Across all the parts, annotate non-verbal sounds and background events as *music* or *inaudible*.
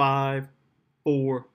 five, four,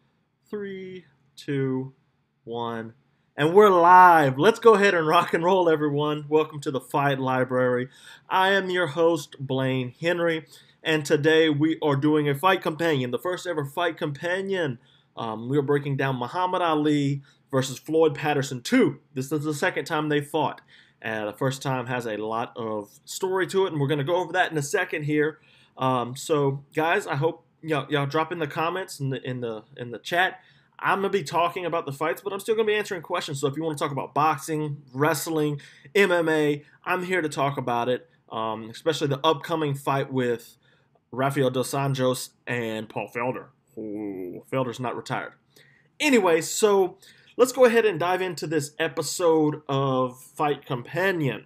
three, two, one. And we're live. Let's go ahead and rock and roll, everyone. Welcome to the Fight Library. I am your host, Blaine Henry, and today we are doing a fight companion, the first ever fight companion. Um, we are breaking down Muhammad Ali versus Floyd Patterson 2. This is the second time they fought. And the first time has a lot of story to it, and we're going to go over that in a second here. Um, so, guys, I hope y'all, y'all drop in the comments in the in the in the chat. I'm gonna be talking about the fights, but I'm still gonna be answering questions. So if you want to talk about boxing, wrestling, MMA, I'm here to talk about it. Um, especially the upcoming fight with Rafael dos Anjos and Paul Felder. Ooh, Felder's not retired. Anyway, so let's go ahead and dive into this episode of Fight Companion.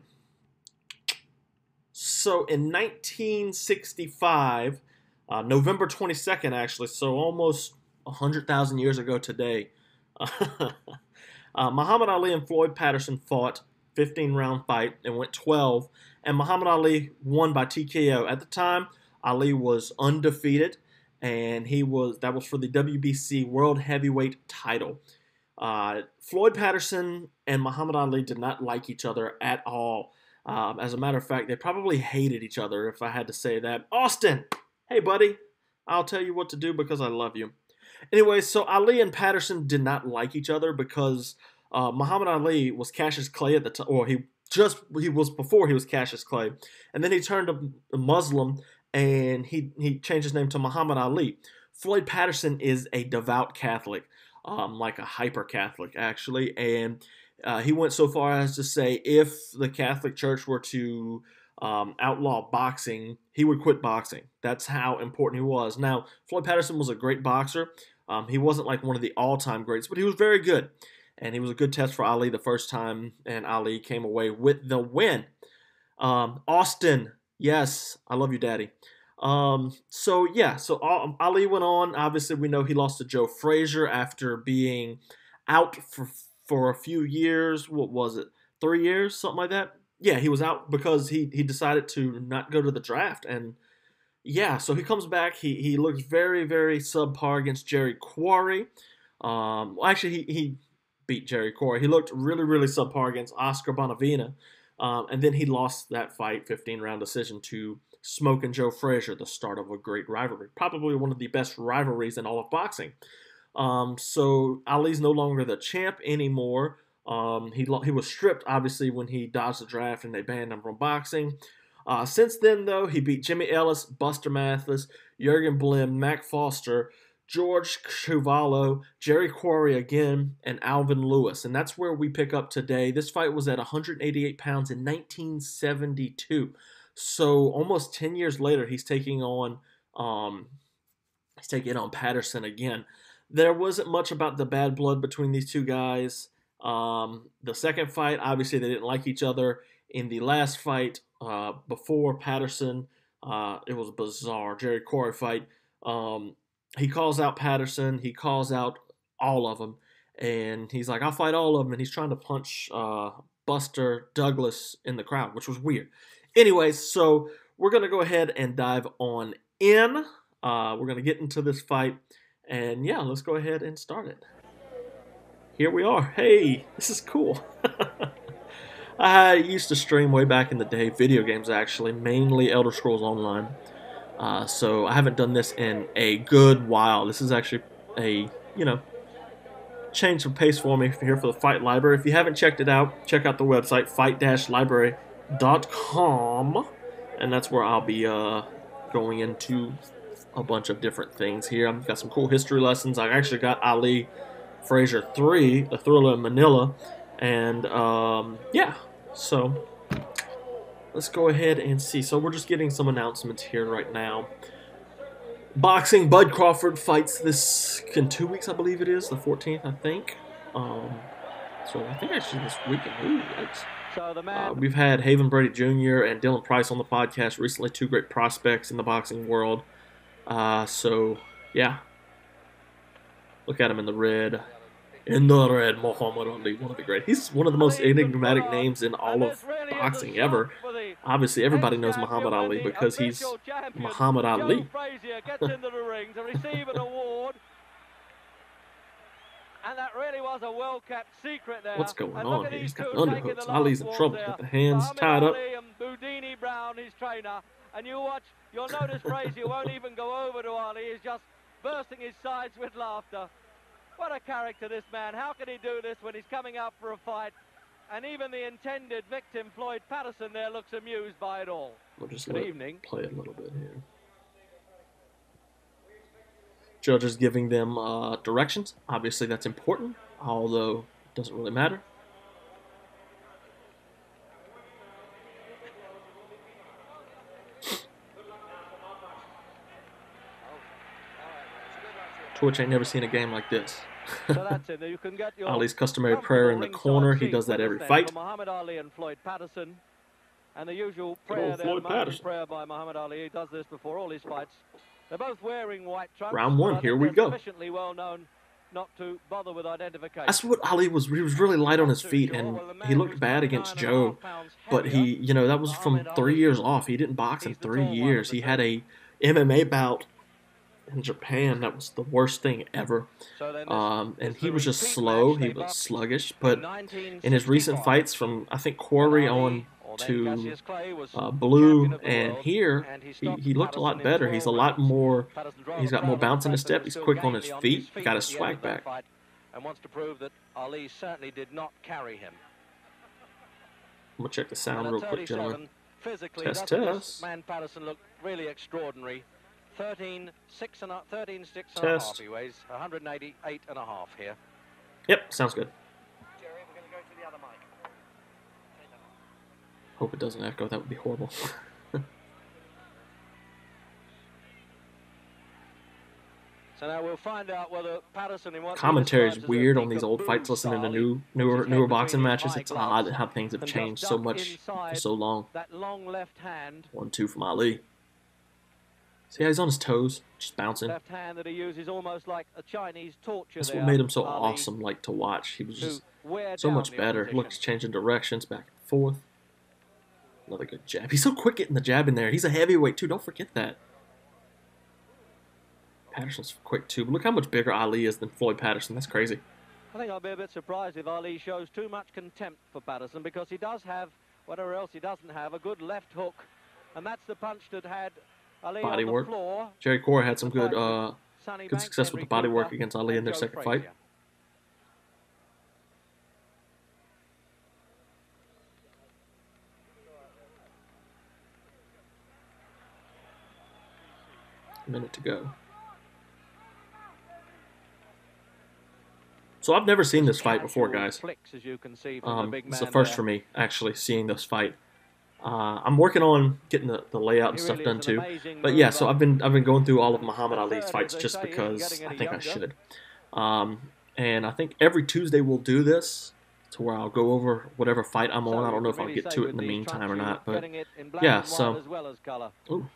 So in 1965, uh, November 22nd, actually, so almost 100,000 years ago today, *laughs* uh, Muhammad Ali and Floyd Patterson fought 15 round fight and went 12, and Muhammad Ali won by TKO. At the time, Ali was undefeated, and he was that was for the WBC World Heavyweight title. Uh, Floyd Patterson and Muhammad Ali did not like each other at all. Um, as a matter of fact, they probably hated each other, if I had to say that. Austin, hey buddy, I'll tell you what to do because I love you. Anyway, so Ali and Patterson did not like each other because uh, Muhammad Ali was Cassius Clay at the time, or he just he was before he was Cassius Clay, and then he turned a Muslim and he he changed his name to Muhammad Ali. Floyd Patterson is a devout Catholic, um, like a hyper Catholic actually, and uh, he went so far as to say if the Catholic Church were to um, outlaw boxing, he would quit boxing. That's how important he was. Now, Floyd Patterson was a great boxer. Um, he wasn't like one of the all time greats, but he was very good. And he was a good test for Ali the first time, and Ali came away with the win. Um, Austin, yes, I love you, Daddy. Um, so yeah, so um, Ali went on. Obviously, we know he lost to Joe Frazier after being out for for a few years. What was it? Three years, something like that. Yeah, he was out because he he decided to not go to the draft, and yeah, so he comes back. He he looks very very subpar against Jerry Quarry. Um, well, actually, he he beat Jerry Quarry. He looked really really subpar against Oscar Bonavena, um, and then he lost that fight, 15 round decision to Smoke and Joe Frazier, the start of a great rivalry, probably one of the best rivalries in all of boxing. Um, so Ali's no longer the champ anymore. Um, he he was stripped obviously when he dodged the draft and they banned him from boxing. Uh, since then, though, he beat Jimmy Ellis, Buster Mathis, Jurgen Blin, Mac Foster, George Chuvalo, Jerry Quarry again, and Alvin Lewis. And that's where we pick up today. This fight was at 188 pounds in 1972. So almost 10 years later, he's taking on um, he's taking on Patterson again there wasn't much about the bad blood between these two guys. Um, the second fight, obviously, they didn't like each other. In the last fight, uh, before Patterson, uh, it was a bizarre. Jerry Quarry fight. Um, he calls out Patterson. He calls out all of them, and he's like, "I'll fight all of them." And he's trying to punch uh, Buster Douglas in the crowd, which was weird. Anyways, so we're gonna go ahead and dive on in. Uh, we're gonna get into this fight. And yeah, let's go ahead and start it. Here we are. Hey, this is cool. *laughs* I used to stream way back in the day, video games actually, mainly Elder Scrolls Online. Uh, so I haven't done this in a good while. This is actually a, you know, change of pace for me here for the Fight Library. If you haven't checked it out, check out the website, fight-library.com. And that's where I'll be uh, going into a bunch of different things here. I've got some cool history lessons. I actually got Ali Frazier 3, The Thriller in Manila. And um, yeah, so let's go ahead and see. So we're just getting some announcements here right now. Boxing, Bud Crawford fights this in two weeks, I believe it is, the 14th, I think. Um, so I think actually this weekend. Ooh, uh, we've had Haven Brady Jr. and Dylan Price on the podcast recently, two great prospects in the boxing world. Uh, so, yeah. Look at him in the red. In the red, Muhammad Ali, one of the great. He's one of the most enigmatic names in all of boxing ever. Obviously, everybody knows Muhammad Ali because he's Muhammad Ali. And that really was a well-kept secret there. What's going and on here? He's got two the taking underhooks. Ali's in trouble. Got the hands Muhammad tied up. Ali and Bundini Brown, his trainer. And you watch, you'll notice Frazier won't even go over to Ali. He's just bursting his sides with laughter. What a character this man. How can he do this when he's coming out for a fight? And even the intended victim, Floyd Patterson, there looks amused by it all. We'll just Good evening. it play a little bit here. Judges giving them uh, directions. Obviously, that's important, although it doesn't really matter. Twitch ain't never seen a game like this. So that's it. You can get *laughs* your Ali's customary prayer in the corner. He does that every fight. for Muhammad Ali and Floyd Patterson. And the usual prayer old there, Floyd Patterson. prayer by Muhammad Ali. He does this before all his fights. They're both wearing white trunks. Round one, here we go. Well known not to bother with identification. That's what Ali was. He was really light on his feet, and he looked bad against Joe. But he, you know, that was from three years off. He didn't box in three years. He had a MMA bout in Japan. That was the worst thing ever. Um, and he was just slow. He was sluggish. But in his recent fights, from I think Quarry on to uh, Blue and here, he, he looked a lot better. He's a lot more. He's got more bounce in his step. He's quick on his feet. He got his swag back. And wants to prove that Ali certainly did not carry him. I'm gonna check the sound real quick, gentlemen. 37, Physically, Test, test. man Patterson looked really extraordinary. 13, 6 and a, 13, 6 and a half he weighs. 188 and a half here. Yep, sounds good. Jerry, we're go to the other mic. Hope it doesn't echo. That would be horrible. *laughs* So now we'll find out whether Patterson in what Commentary is describes as a weird on these old fights. Listening to new, newer, newer boxing matches, it's odd how things have changed so much for so long. That long left hand, One, two from Ali. See how he's on his toes, just bouncing. left hand that he uses almost like a Chinese torture That's what made him so awesome, like to watch. He was just so much better. opposition. Looks changing directions back and forth. Another good jab. He's so quick getting the jab in there. He's a heavyweight too. Don't forget that. Patterson's quick too. But look how much bigger Ali is than Floyd Patterson. That's crazy. I think I'll be a bit surprised if Ali shows too much contempt for Patterson because he does have, whatever else he doesn't have, a good left hook. And that's the punch that had Body work. Jerry Quarry had some good uh, good success with the body work against Ali in their second fight. A minute to go. So I've never seen this fight before, guys. Flicks, as you can see from the Um, it's the first for me actually seeing this fight. Uh, I'm working on getting the, the layout and stuff done too. But yeah, so I've been I've been going through all of Muhammad Ali's fights just because I think I should. Um, and I think every Tuesday we'll do this to where I'll go over whatever fight I'm on. I don't know if I'll get to it in the meantime or not. But getting it in black yeah, so- well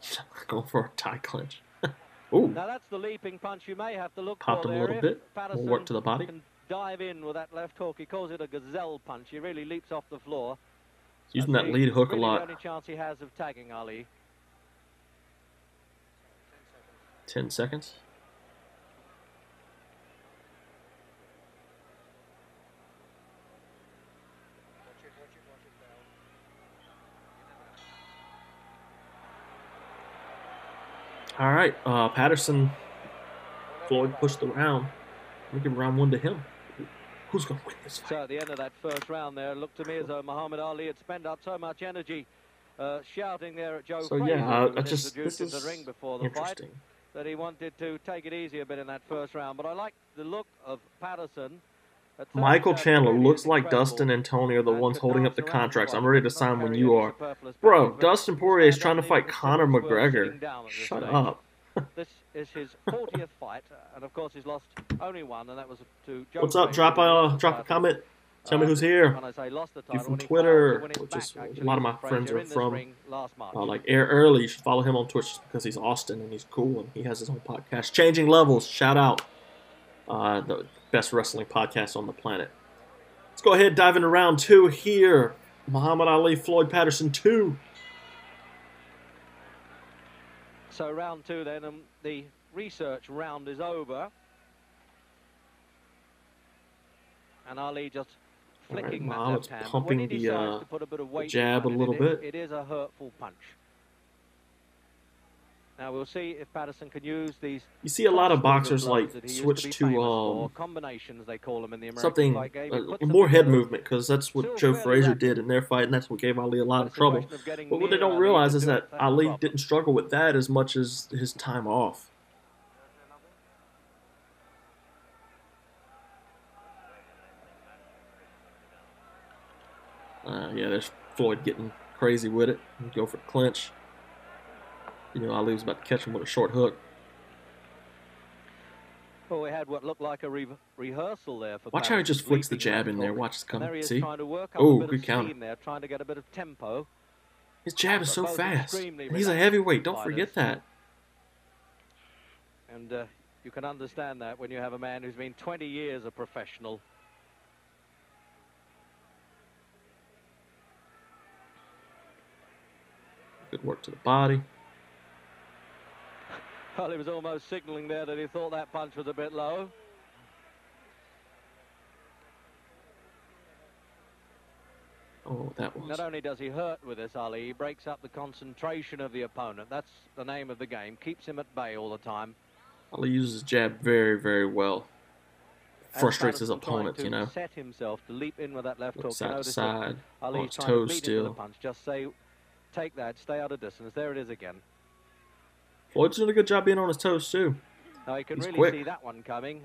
*laughs* going for a tie clinch. *laughs* Ooh, Now that's the leaping punch you may have to look Popped for him a little bit. Patterson More work to the body. Dive in with that left hook. He calls it a gazelle punch. He really leaps off the floor. He's using that lead hook a really The lot. only chance he has of tagging Ali. Ten seconds. All right, uh, Patterson. Floyd pushed the round. We give round one to him. Who's going to win this So at the end of that first round there, it looked to me as though Muhammad Ali had spent up so much energy uh, shouting there at Joe So, Frazier, yeah, I- was I just- introduced this into the is ring before the fight, Interesting. that he wanted to take it easy a bit in that first round. But I like the look of Patterson. Michael Chandler looks like. Dustin and Tony are the ones holding up the contracts. I'm ready to sign when you are. Bro, Dustin Poirier is trying to fight Conor as well as McGregor. sitting down at this Shut up. This is his 40th fight, uh, and of course he's lost only one, and that was to Joe What's up? Drop a drop a comment. Tell me Uh, who's here. When I say lost the You title, from Twitter, failed to win it which is a lot of my friends are from. Uh, like Air Early, you should follow him on Twitch because he's Austin and he's cool and he has his own podcast. Changing Levels, shout out. Uh, the best wrestling podcast on the planet. Let's go ahead dive into round two here. Muhammad Ali, Floyd Patterson 2. So round two then, and the research round is over. And Ali just flicking right, that left hand. Pumping when he the, uh, to put a bit of weight jab a behind it, little bit. It is a hurtful punch. Now we'll see if Patterson can use these. You see a lot of boxers like that he used switch to um combinations they call them in the American something. Uh, more head movement because that's what Joe Frazier did in their fight, and that's what gave Ali a lot of trouble. question of getting But what they don't realize is that Ali didn't struggle with that as much as his time off. Uh, yeah, there's Floyd getting crazy with it. Go for the clinch. You know, Ali was about to catch him with a short hook. Well, we had what looked like a re- rehearsal there for. Watch how he just flicks the jab in there. Watch And come. there he is See? trying to work up Oh, good counter. there, trying to get a bit of tempo. His jab is so fast. And he's a heavyweight. Don't forget that. And uh, you can understand that when you have a man who's been 20 years a professional. Good work to the body. Well, he was almost signalling there that he thought that punch was a bit low. Oh, that was. Not only does he hurt with this, Ali, he breaks up the concentration of the opponent. That's the name of the game. Keeps him at bay all the time. Ali uses his jab very, very well. Frustrates his opponent, you know. Set himself to leap in with that left Look hook. You side to notice that side. On Ali's oh, his trying to toes still. the punch. Just say, take that, stay out of distance. There it is again. Floyd's doing a good job being on his toes, too. Now he can He's really quick. see that one coming.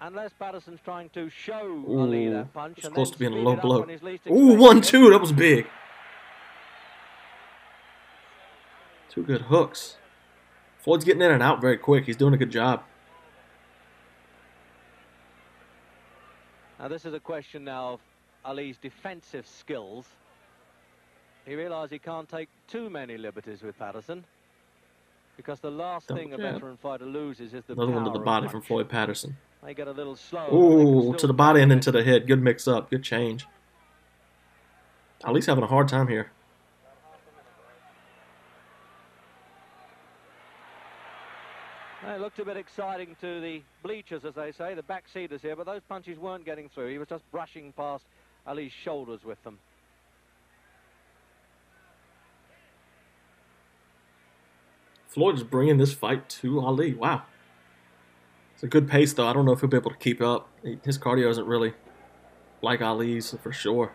Unless Patterson's trying to show Ali Ooh, that punch it's close to being a low blow. Ooh, one, two. That was big. Two good hooks. Floyd's getting in and out very quick. He's doing a good job. Now this is a question now of Ali's defensive skills. He realised he can't take too many liberties with Patterson. Because the last Double thing a veteran fighter loses is the Another one to the body from Floyd Patterson. They get a little slow. Ooh, to the body and then to the head. Good mix up. Good change. Ali's having a hard time here. It looked a bit exciting to the bleachers, as they say, the back seaters here, but those punches weren't getting through. He was just brushing past Ali's shoulders with them. Floyd is bringing this fight to Ali. Wow. It's a good pace, though. I don't know if he'll be able to keep up. His cardio isn't really like Ali's for sure.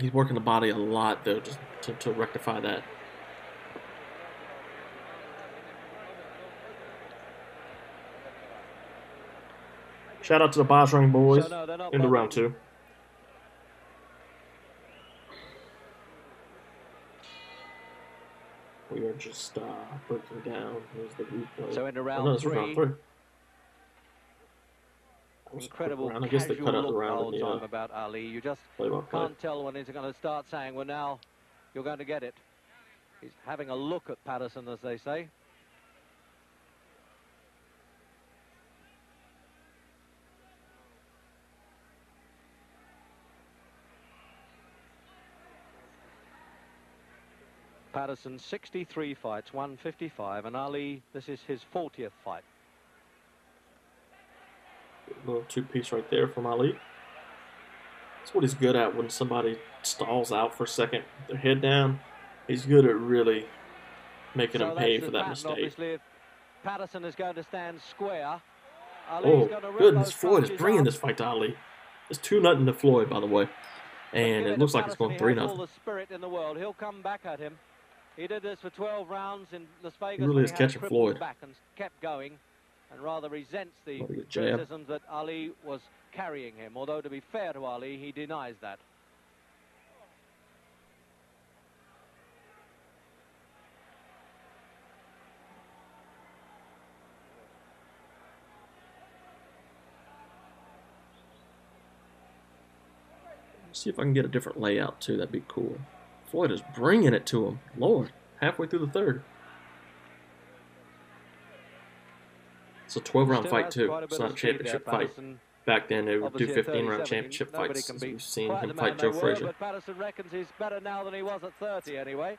He's working the body a lot, though, just to, to rectify that. Shout out to the Boss Ring boys they're into round two. Just uh, breaking down. Here's the replay. So into Oh, no, three. round three. That was a quick Incredible round. I guess they cut out the round the time uh, about Ali. You just can't tell when he's going to start saying, well, now you're going to get it. He's having a look at Patterson, as they say. Patterson, 63 fights, 155, and Ali, this is his 40th fight. little two piece right there from Ali. That's what he's good at when somebody stalls out for a second, their head down. He's good at really making So them pay for that pattern, mistake. Obviously, Patterson is going to stand square, Oh, Ali's rip goodness. Floyd is bringing up. this fight to Ali. It's 2 nothing to Floyd, by the way. And it looks like it's going 3 has all nothing. the spirit in the world. He'll come back at him. He did this for 12 rounds in Las Vegas. really is he had a catching Floyd. back and kept going, and rather resents the What a good jab. criticisms that Ali was carrying him. Although to be fair to Ali, he denies that. See if I can get a different layout, too. That'd be cool. Floyd is bringing it to him. Lord, halfway through the third. It's a 12 round fight, too. It's not a championship fight. Back then, they would do 15 round championship fights, we've seen him fight Joe Frazier. But Patterson reckons he's better now than he was at 30 anyway.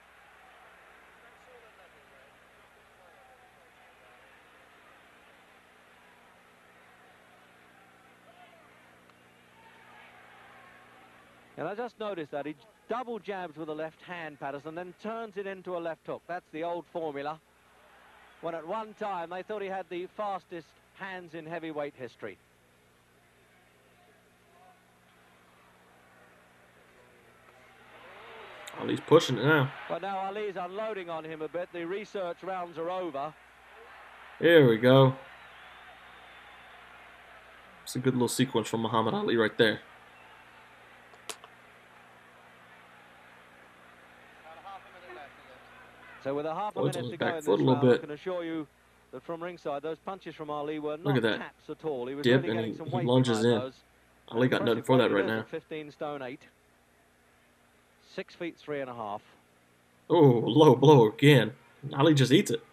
And I just noticed that he double jabs with the left hand, Patterson, then turns it into a left hook. That's the old formula. When at one time they thought he had the fastest hands in heavyweight history. Ali's pushing it now. But now Ali's unloading on him a bit. The research rounds are over. Here we go. It's a good little sequence from Muhammad Ali right there. So with a half a minute to go in this foot a little round, I can assure you that from ringside, those punches from Ali were Look not at that. taps at all. He was Dip, really and getting he- some he lunges in. those. Ali got nothing for that right now. 15 stone 8. Six feet three and a half. Oh, low blow again. Ali just eats it.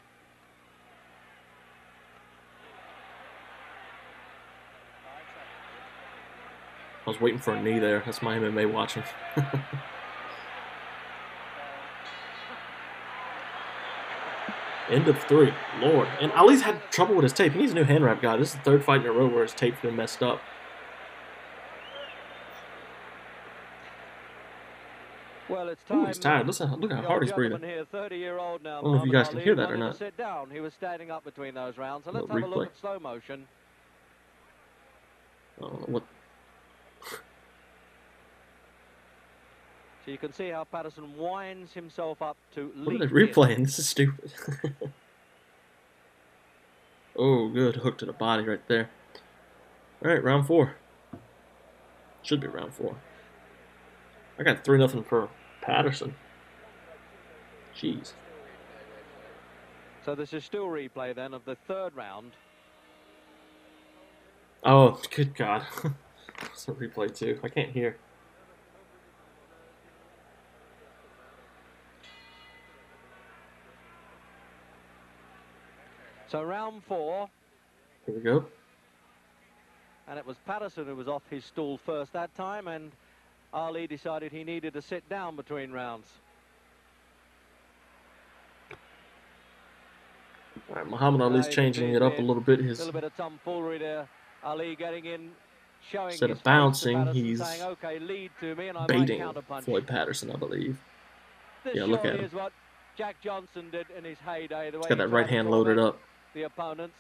I was waiting for a knee there. That's my MMA watching. *laughs* End of three. Lord. And Ali's had trouble with his tape. He needs a new hand wrap guy. This is the third fight in a row where his tape's been messed up. Well, it's Ooh, time. he's tired. Listen, look how hard he's breathing. here, 30 year old now. I don't know if you guys can Ali, hear that or not. Sit down. He was standing up between those rounds. So let's Little have a look replay. at slow motion. I don't know what. So you can see how Patterson winds himself up to What are they in. replaying? This is stupid. *laughs* oh, good. Hook to the body right there. All right, round four. Should be round four. I got 3 nothing for Patterson. Jeez. So this is still replay then of the third round. Oh, good God. *laughs* it's a replay, too. I can't hear. So round four, Here we go. and it was Patterson who was off his stool first that time, and Ali decided he needed to sit down between rounds. All right, Muhammad Ali's changing it up a little bit. A His little bit of tomfoolery there. Ali getting in, showing Instead of bouncing, he's saying, "Okay, lead to me, and I baiting. Floyd Patterson, I believe. This Yeah, look at him. Jack Johnson did in his heyday. The way He's got that right hand loaded up. The opponents.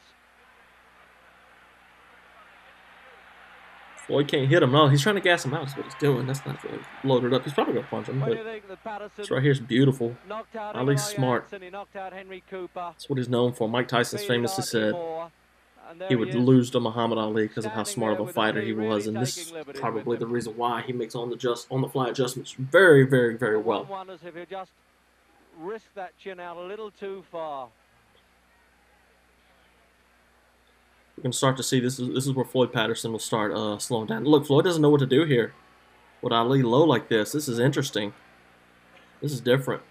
Floyd can't hit him. No, he's trying to gas him out. That's what he's doing. That's not really loaded up. He's probably gonna punch him, What do you but think that Patterson this right here is beautiful. Ali's smart. Hansen, he knocked out Henry Cooper. That's what he's known for. Mike Tyson's famously said Moore, and there he would lose to Muhammad Ali because of how smart of a fighter he was, and this is probably the reason why he makes on the just on the fly adjustments very, very, very One well. wonders if he just risked that chin out a little too far. We're gonna start to see this is this is where Floyd Patterson will start uh, slowing down. Look, Floyd doesn't know what to do here. With Ali low like this, this is interesting. This is different.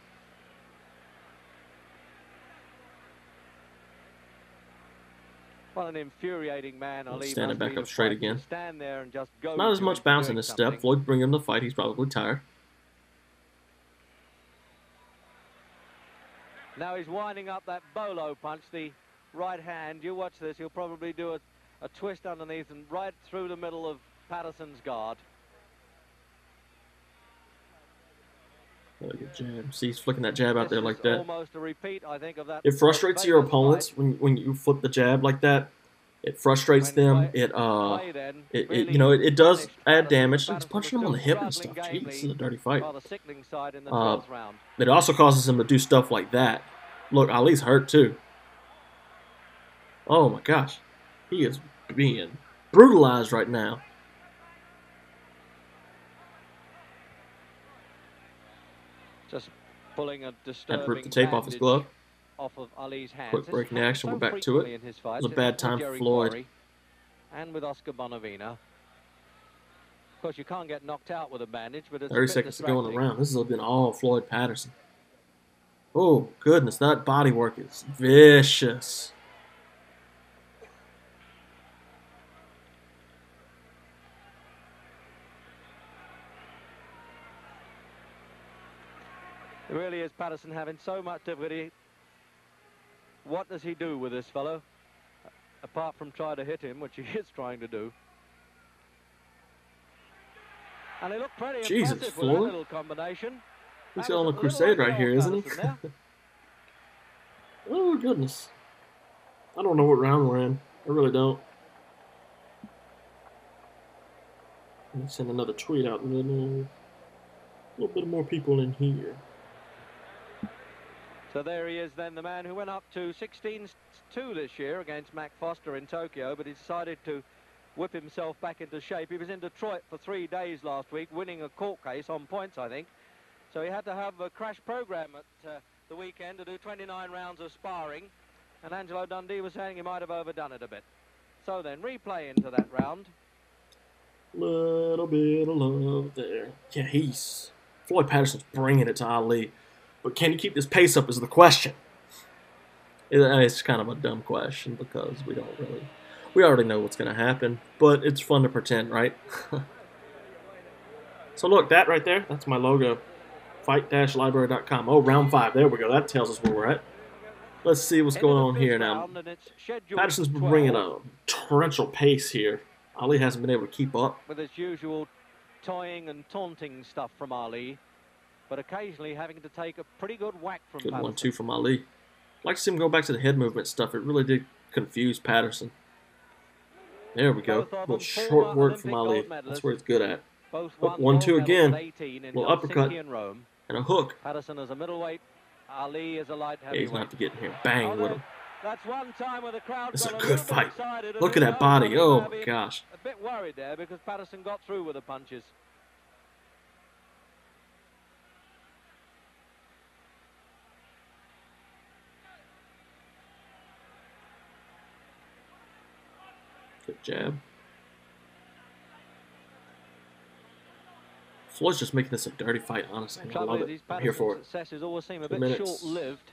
What an infuriating man Ali Standing back up straight again. Stand there and just go. Not as much bounce in his step. Floyd bring him to fight. He's probably tired. Now he's winding up that bolo punch, the right hand. You watch this. He'll probably do a, a twist underneath and right through the middle of Patterson's guard. At jab. See, he's flicking that jab out there like that. Almost a repeat, I think, of that. It frustrates your opponents when when you flip the jab like that. It frustrates them. It uh, it, it you know it, it does add damage. He's Patterson punching him on the hip and stuff. Jeez, this is a dirty fight. Rather sickening side in the Uh, 12th. It also causes him to do stuff like that. Look, Ali's hurt too. Oh my gosh, he is being brutalized right now. Just pulling a Had disturbing to rip the tape off his glove. Off of Ali's hands. Quick break in action, so we're back to it. his fights. a bad time for Floyd. Quarry And with Oscar Bonavena. Of course, you can't get knocked out with a bandage, but it's 30 seconds to go in the distracting. round. This has been all Floyd Patterson. Oh, goodness, that body work is vicious. It really is Patterson having so much difficulty. What does he do with this fellow? Apart from try to hit him, which he *laughs* is trying to do. And he looked pretty Jesus, impressive with that Floyd. little combination. He's on a crusade right here, isn't he? *laughs* Oh goodness. I don't know what round we're in. I really don't. Let me send another tweet out. A little, a little bit more people in here. So there he is then, the man who went up to 16-2 this year against Mac Foster in Tokyo, but he decided to whip himself back into shape. He was in Detroit for three days last week, winning a court case on points, I think. So he had to have a crash program at uh, the weekend to do 29 rounds of sparring, and Angelo Dundee was saying he might have overdone it a bit. So then, replay into that round. Little bit of love there. Yeah, he's Floyd Patterson's bringing it to Ali, but can you keep this pace up? Is the question. It's kind of a dumb question because we don't really, we already know what's going to happen, but it's fun to pretend, right? *laughs* so look, that right there, that's my logo. Fight-library.com. Oh, round five. There we go. That tells us where we're at. Let's see what's going on here now. Patterson's been bringing a torrential pace here. Ali hasn't been able to keep up. with his usual toying and taunting stuff from Ali, but occasionally having to take a pretty good whack from Good one, Patterson. two from Ali. I'd like to see him go back to the head movement stuff. It really did confuse Patterson. There we go. Of little short work from Ali. That's where he's good at. Oh, one, two again. at 18 in Little uppercut. and Rome. And a hook. Patterson is a middleweight, Ali is a light Yeah, he's heavyweight. going to have to get in here. Bang oh, with him. That's one time where the crowd This is got a a good fight. Look at that body. Oh, my gosh. A bit worried there because Patterson got through with the punches. Jab. Floyd's just making this a dirty fight, honestly. I love it. I'm here for it. successes always seem a Two bit minutes. short-lived.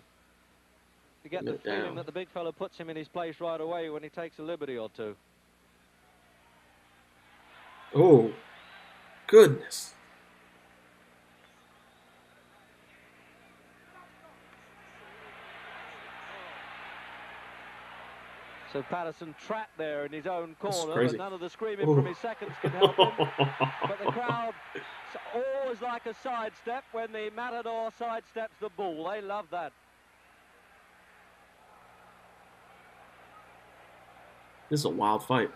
You get the feeling down. that the big fella puts him in his place right away when he takes a liberty or two. Oh, goodness. So Patterson trapped there in his own corner, but none of the screaming Ooh. from his seconds could help him. But the crowd always like a sidestep when the Matador sidesteps the bull. They love that. This is a wild fight.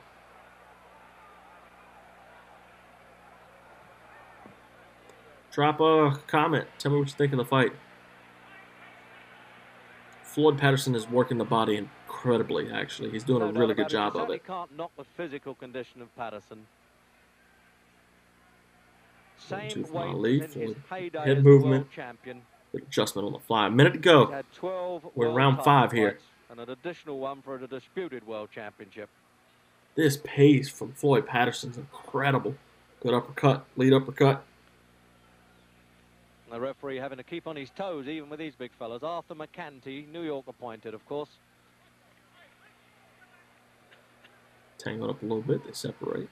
Drop a comment. Tell me what you think of the fight. Floyd Patterson is working the body incredibly, actually. He's doing No a really good job of it. can't knock the physical condition of Patterson. Same weight his Head movement. the champion. Adjustment on the fly. A minute to go. We're in round five here. And an additional one for the disputed world championship. This pace from Floyd Patterson's incredible. Good uppercut, lead uppercut. The referee having to keep on his toes even with these big fellas. Arthur Mercante, New York appointed, of course. Tangled up a little bit. They separate.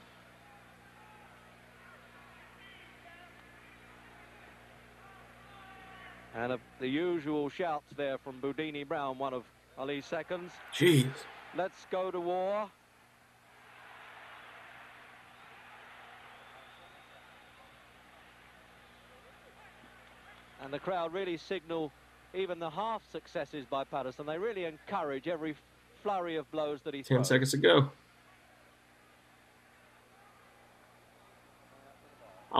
And the usual shouts there from Bundini Brown, one of Ali's seconds. Jeez. Let's go to war. And the crowd really signal even the half successes by Patterson. They really encourage every flurry of blows that he Ten throws. seconds to go.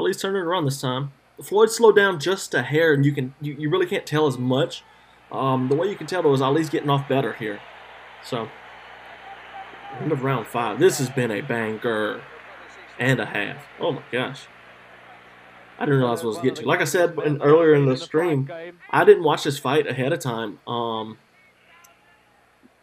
Ali's turning it around this time. Floyd slowed down just a hair, and you can you, you really can't tell as much. Um, the way you can tell though is Ali's getting off better here. So end of round five. This has been a banger and a half. Oh my gosh. I didn't realize what I was getting to. Like I said in, earlier in the stream, I didn't watch this fight ahead of time. Um,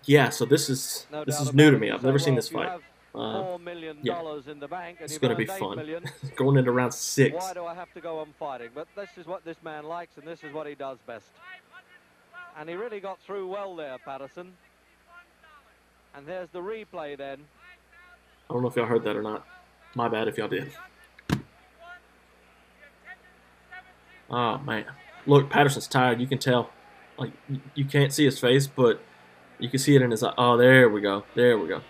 yeah, so this is this is new to me. I've never seen this fight. Uh, yeah. in the bank, and it's gonna be fun. *laughs* Going into round six. Why do I have to go on fighting? But this is what this man likes, and this is what he does best. And he really got through well there, Patterson. And there's the replay then. I don't know if y'all heard that or not. My bad if y'all did. Oh man, look, Patterson's tired. You can tell. Like you- you can't see his face, but you can see it in his eye. Oh, there we go. There we go.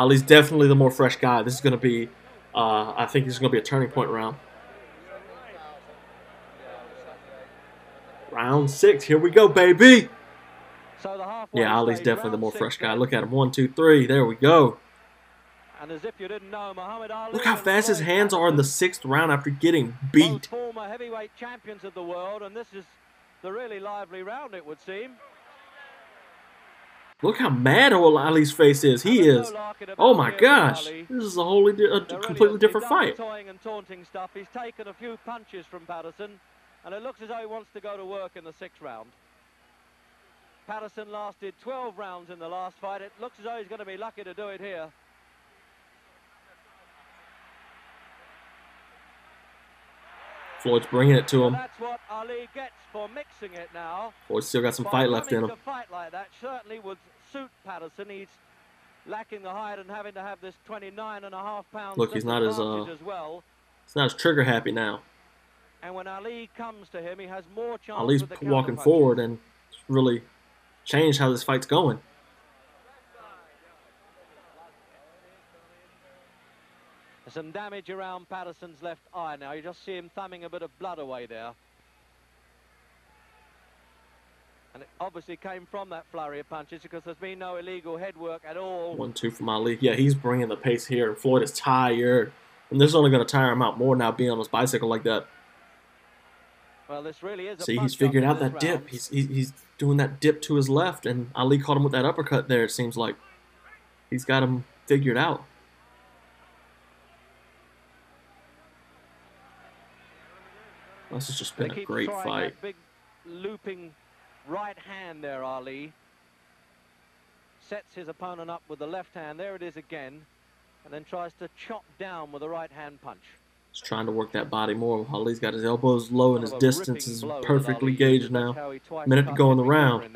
Ali's definitely the more fresh guy. This is going to be, uh, I think this is going to be a turning point round. Round six. Here we go, baby. So yeah, Ali's definitely the more fresh guy. Look at him. One, two, three. There we go. Know, Look how fast his hands are in the sixth round after getting beat. Former heavyweight champions of the world, and this is the really lively round, it would seem. Look how mad old Ali's face is. He is. no larking about Oh my gosh. This is a wholly di- a completely different fight. and taunting stuff. He's taken a few punches from Patterson, and it looks as though he wants to go to work in the sixth round. Patterson lasted 12 rounds in the last fight. It looks as though he's going to be lucky to do it here. Floyd's bringing it to him. that's what Ali gets for mixing it now. Floyd's still got some fight left in him. Fight like that certainly would suit Patterson. He's lacking the height and having to have this 29 and a half pounds Look, he's not as uh, as well. he's not as trigger happy now. And when Ali comes to him, he has more chance. Ali's walking forward and really changed how this fight's going. There's some damage around Patterson's left eye now. You just see him thumbing a bit of blood away there. And it obviously came from that flurry of punches because there's been no illegal head work at all. One, two from Ali. Yeah, he's bringing the pace here. And Floyd is tired. And this is only going to tire him out more now being on his bicycle like that. Well, this really is a See, he's figured out that dip. round. He's, he's doing that dip to his left. And Ali caught him with that uppercut there, it seems like. He's got him figured out. This has just been a great fight. Big looping right hand there, Ali. Sets his opponent up with the left hand. There it is again. And then tries to chop down with a right hand punch. He's trying to work that body more. Ali's got his elbows low and his Sort of a distance is perfectly gauged now. how he twice Minute to go in the round. In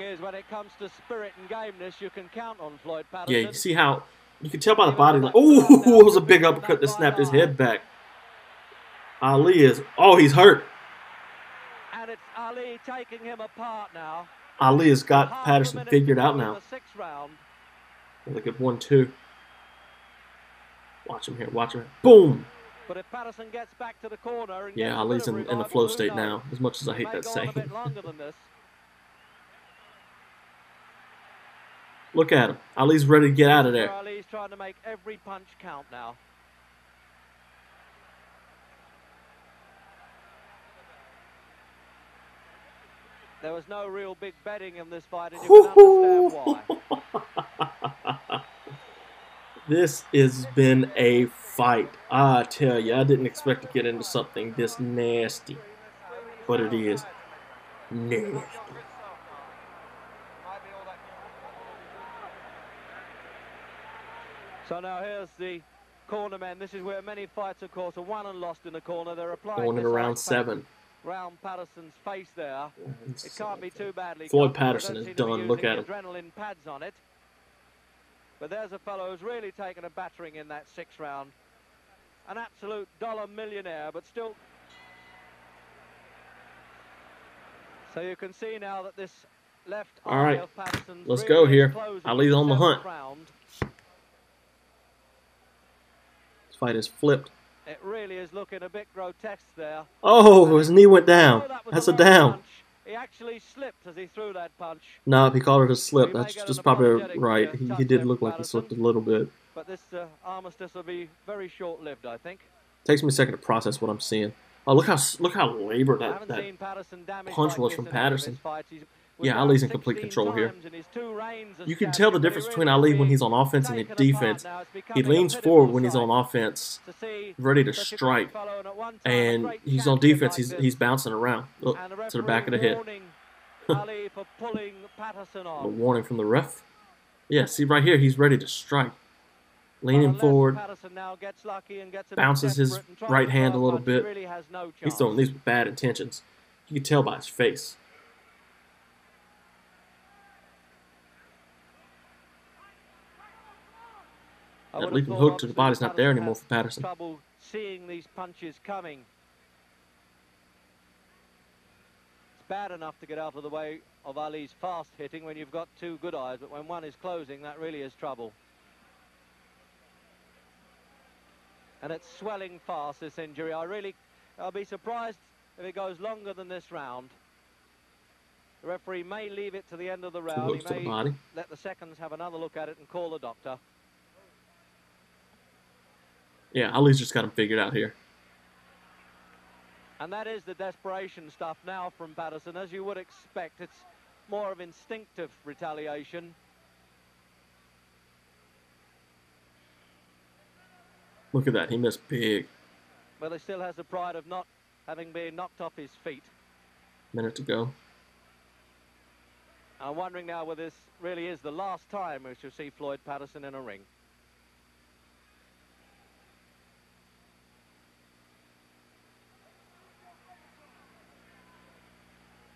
Thing is, when it comes to spirit and gameness, you can count on Floyd Patterson. Yeah, you see how you can tell by the body. Like, oh, it *laughs* was a big uppercut that snapped his head back. Ali is. Oh, he's hurt. And it's Ali taking him apart now. Ali has got Patterson figured out now. Look at one, two. Watch him here. Watch him. Boom. But if Patterson gets back to the corner and Yeah, Ali's in, in the flow state now. As much as I hate that saying. *laughs* a bit longer than this. Look at him. Ali's ready to get out of there. Ali's trying to make every punch count now. There was no real big betting in this fight, and you can understand why. *laughs* this has been a fight. I tell you, I didn't expect to get into something this nasty. But it is nasty. So now here's the corner men. This is where many fights, of course, are won and lost in the corner. They're applying this into round seven. round Patterson's face there. It can't be too badly. Floyd cut, but they Patterson is to done. Look at him. Adrenaline pads on it. But there's a fellow who's really taken a battering in that sixth round. An absolute dollar millionaire, but still. So you can see now that this left All eye right. of Patterson's Let's really go here. Ali's on the hunt. Round. Fight is flipped. It really is looking a bit grotesque there. Oh, his knee went down. Oh, that That's a down. punch. He actually slipped as he threw that punch. No, he called it a slip. That's just probably right. He, he did look like he slipped a little bit. But this uh, armistice will be very short-lived, I think. Takes me a second to process what I'm seeing. Oh, look how look how labored that, that seen Patterson damaged punch was from in any of his Patterson. fights. He's- was Yeah, Ali's in complete control here. times in his two reigns as You can tell the champion, but he difference between Ali when he's on offense and in defense. He leans forward when he's on offense, ready to such a great strike, and at one time a and great he's on defense. He's he's bouncing around. Look to the back of the head. *laughs* Ali pulling A warning from the ref. Yeah, see right here, he's ready to strike. Leaning forward, Patterson now gets lucky and gets a bit bounces his desperate and tries right hand a little bit. really has no he's throwing these with bad intentions. You can tell by his face. That leaping hook to the body's not there anymore for Patterson. Trouble seeing these punches coming. It's bad enough to get out of the way of Ali's fast hitting when you've got two good eyes, but when one is closing, that really is trouble. And it's swelling fast, this injury. I really, I'll be surprised if it goes longer than this round. The referee may leave it to the end of the round. He may the let the seconds have another look at it and call the doctor. Yeah, Ali's just got him figured out here. And that is the desperation stuff now from Patterson. As you would expect, it's more of instinctive retaliation. Look at that, he missed big. Well, he still has the pride of not having been knocked off his feet. Minute to go. I'm wondering now whether this really is the last time we shall see Floyd Patterson in a ring.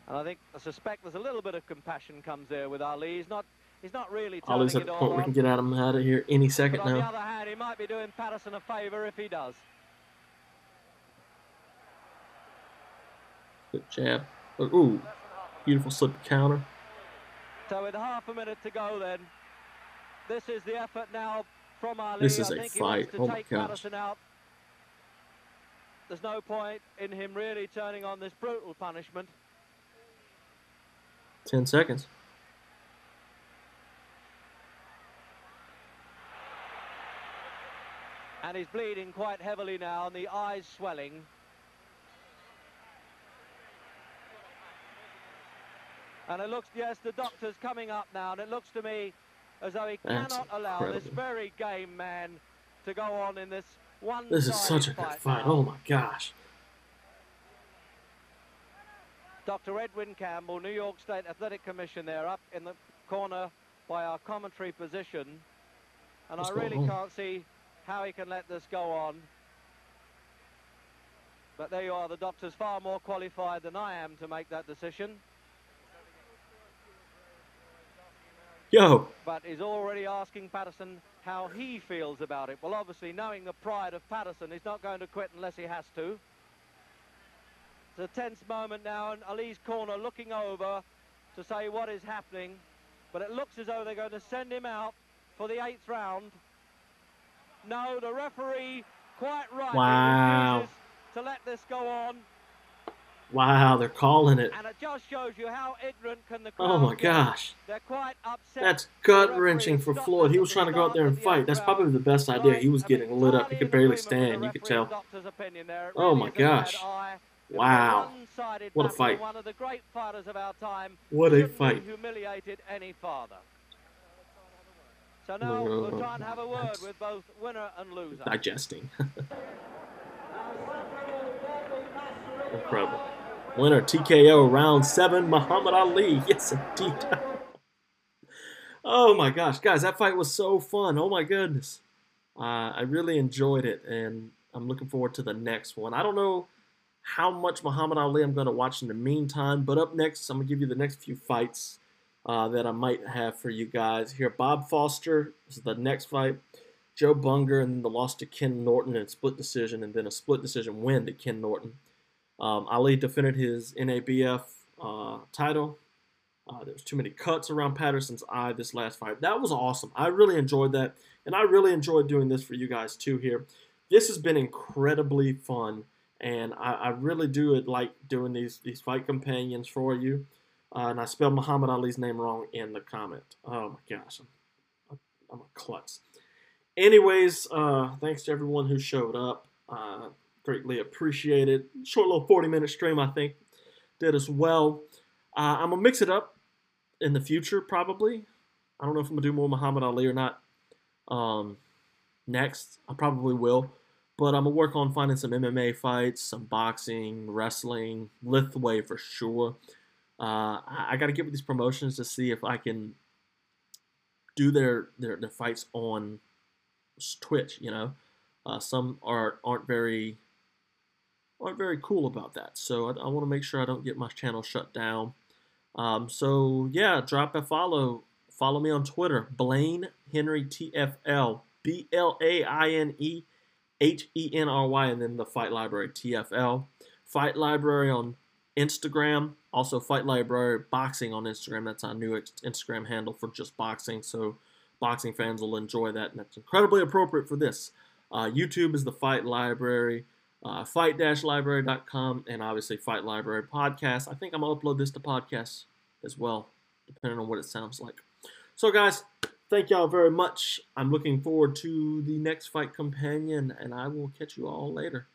And I think, I suspect there's a little bit of compassion comes there with Ali. He's not, he's not really turning Ali's at the point we can get him out of here any second But on the now. other hand, he might be doing Patterson a favour if he does. Good jab. Ooh, beautiful slip counter. So with half a minute to go then, this is the effort now from Ali. This is I a fight. Oh my gosh. Out. There's no point in him really turning on this brutal punishment. 10 seconds. And he's bleeding quite heavily now and the eyes swelling. And it looks, yes, the doctor's coming up now, and it looks to me as though he That's cannot allow this very game man to go on in this one This is such a good fight. Oh my gosh. Dr. Edwin Campbell, New York State Athletic Commission there, up in the corner by our commentary position. And I really on? can't see how he can let this go on. But there you are, the doctor's far more qualified than I am to make that decision. Yo, But he's already asking Patterson how he feels about it. Well, obviously, knowing the pride of Patterson, he's not going to quit unless he has to. It's a tense moment now, and Ali's corner looking over to say what is happening. But it looks as though they're going to send him out for the eighth round. No, the referee, quite right, Wow. to let this go on. wow, they're calling it. And it just shows you how ignorant can the Oh my gosh. They're quite upset. That's gut wrenching for Floyd. He was trying to go out there and fight. That's probably the best idea. He was getting lit up. He could barely stand. You could tell. doctor's opinion there. It Oh my gosh. Eye. It was Wow. What a fight. One of the great fighters of our time. What a fight. humiliated any farther. So now we'll try and have a word with both winner and loser. Digesting. *laughs* Incredible. Winner TKO round seven, Muhammad Ali. Yes, indeed. *laughs* oh my gosh, guys, that fight was so fun. Oh my goodness. Uh, I really enjoyed it, and I'm looking forward to the next one. I don't know how much Muhammad Ali I'm going to watch in the meantime, but up next, I'm going to give you the next few fights uh, that I might have for you guys. Here, Bob Foster is the next fight. Joe Bugner, and then the loss to Ken Norton in split decision, and then a split decision win to Ken Norton. Um, Ali defended his NABF uh, title. Uh, there was too many cuts around Patterson's eye this last fight. That was awesome. I really enjoyed that, and I really enjoyed doing this for you guys too. Here, this has been incredibly fun, and I, I really do like doing these these fight companions for you. Uh, and I spelled Muhammad Ali's name wrong in the comment. Oh my gosh, I'm, I'm a klutz. Anyways, uh, thanks to everyone who showed up. Uh, greatly appreciated. Short little 40 minute stream, I think, did as well. Uh, I'm gonna mix it up in the future, probably. I don't know if I'm gonna do more Muhammad Ali or not. Um, next, I probably will, but I'm gonna work on finding some MMA fights, some boxing, wrestling, Lethwei for sure. Uh, I, I got to get with these promotions to see if I can do their their, their fights on Twitch. You know, uh, some are aren't very aren't very cool about that. So I, I want to make sure I don't get my channel shut down. Um, so yeah, drop a follow. Follow me on Twitter, Blaine Henry TFL, B L A I N E H E N R Y, and then the Fight Library TFL. Fight Library on Instagram, also Fight Library Boxing on Instagram. That's our new Instagram handle for just boxing. So boxing fans will enjoy that, and that's incredibly appropriate for this. Uh, YouTube is the Fight Library, uh, fight-library.com, and obviously Fight Library Podcast. I think I'm going to upload this to podcasts as well, depending on what it sounds like. So, guys, thank y'all very much. I'm looking forward to the next fight companion, and I will catch you all later.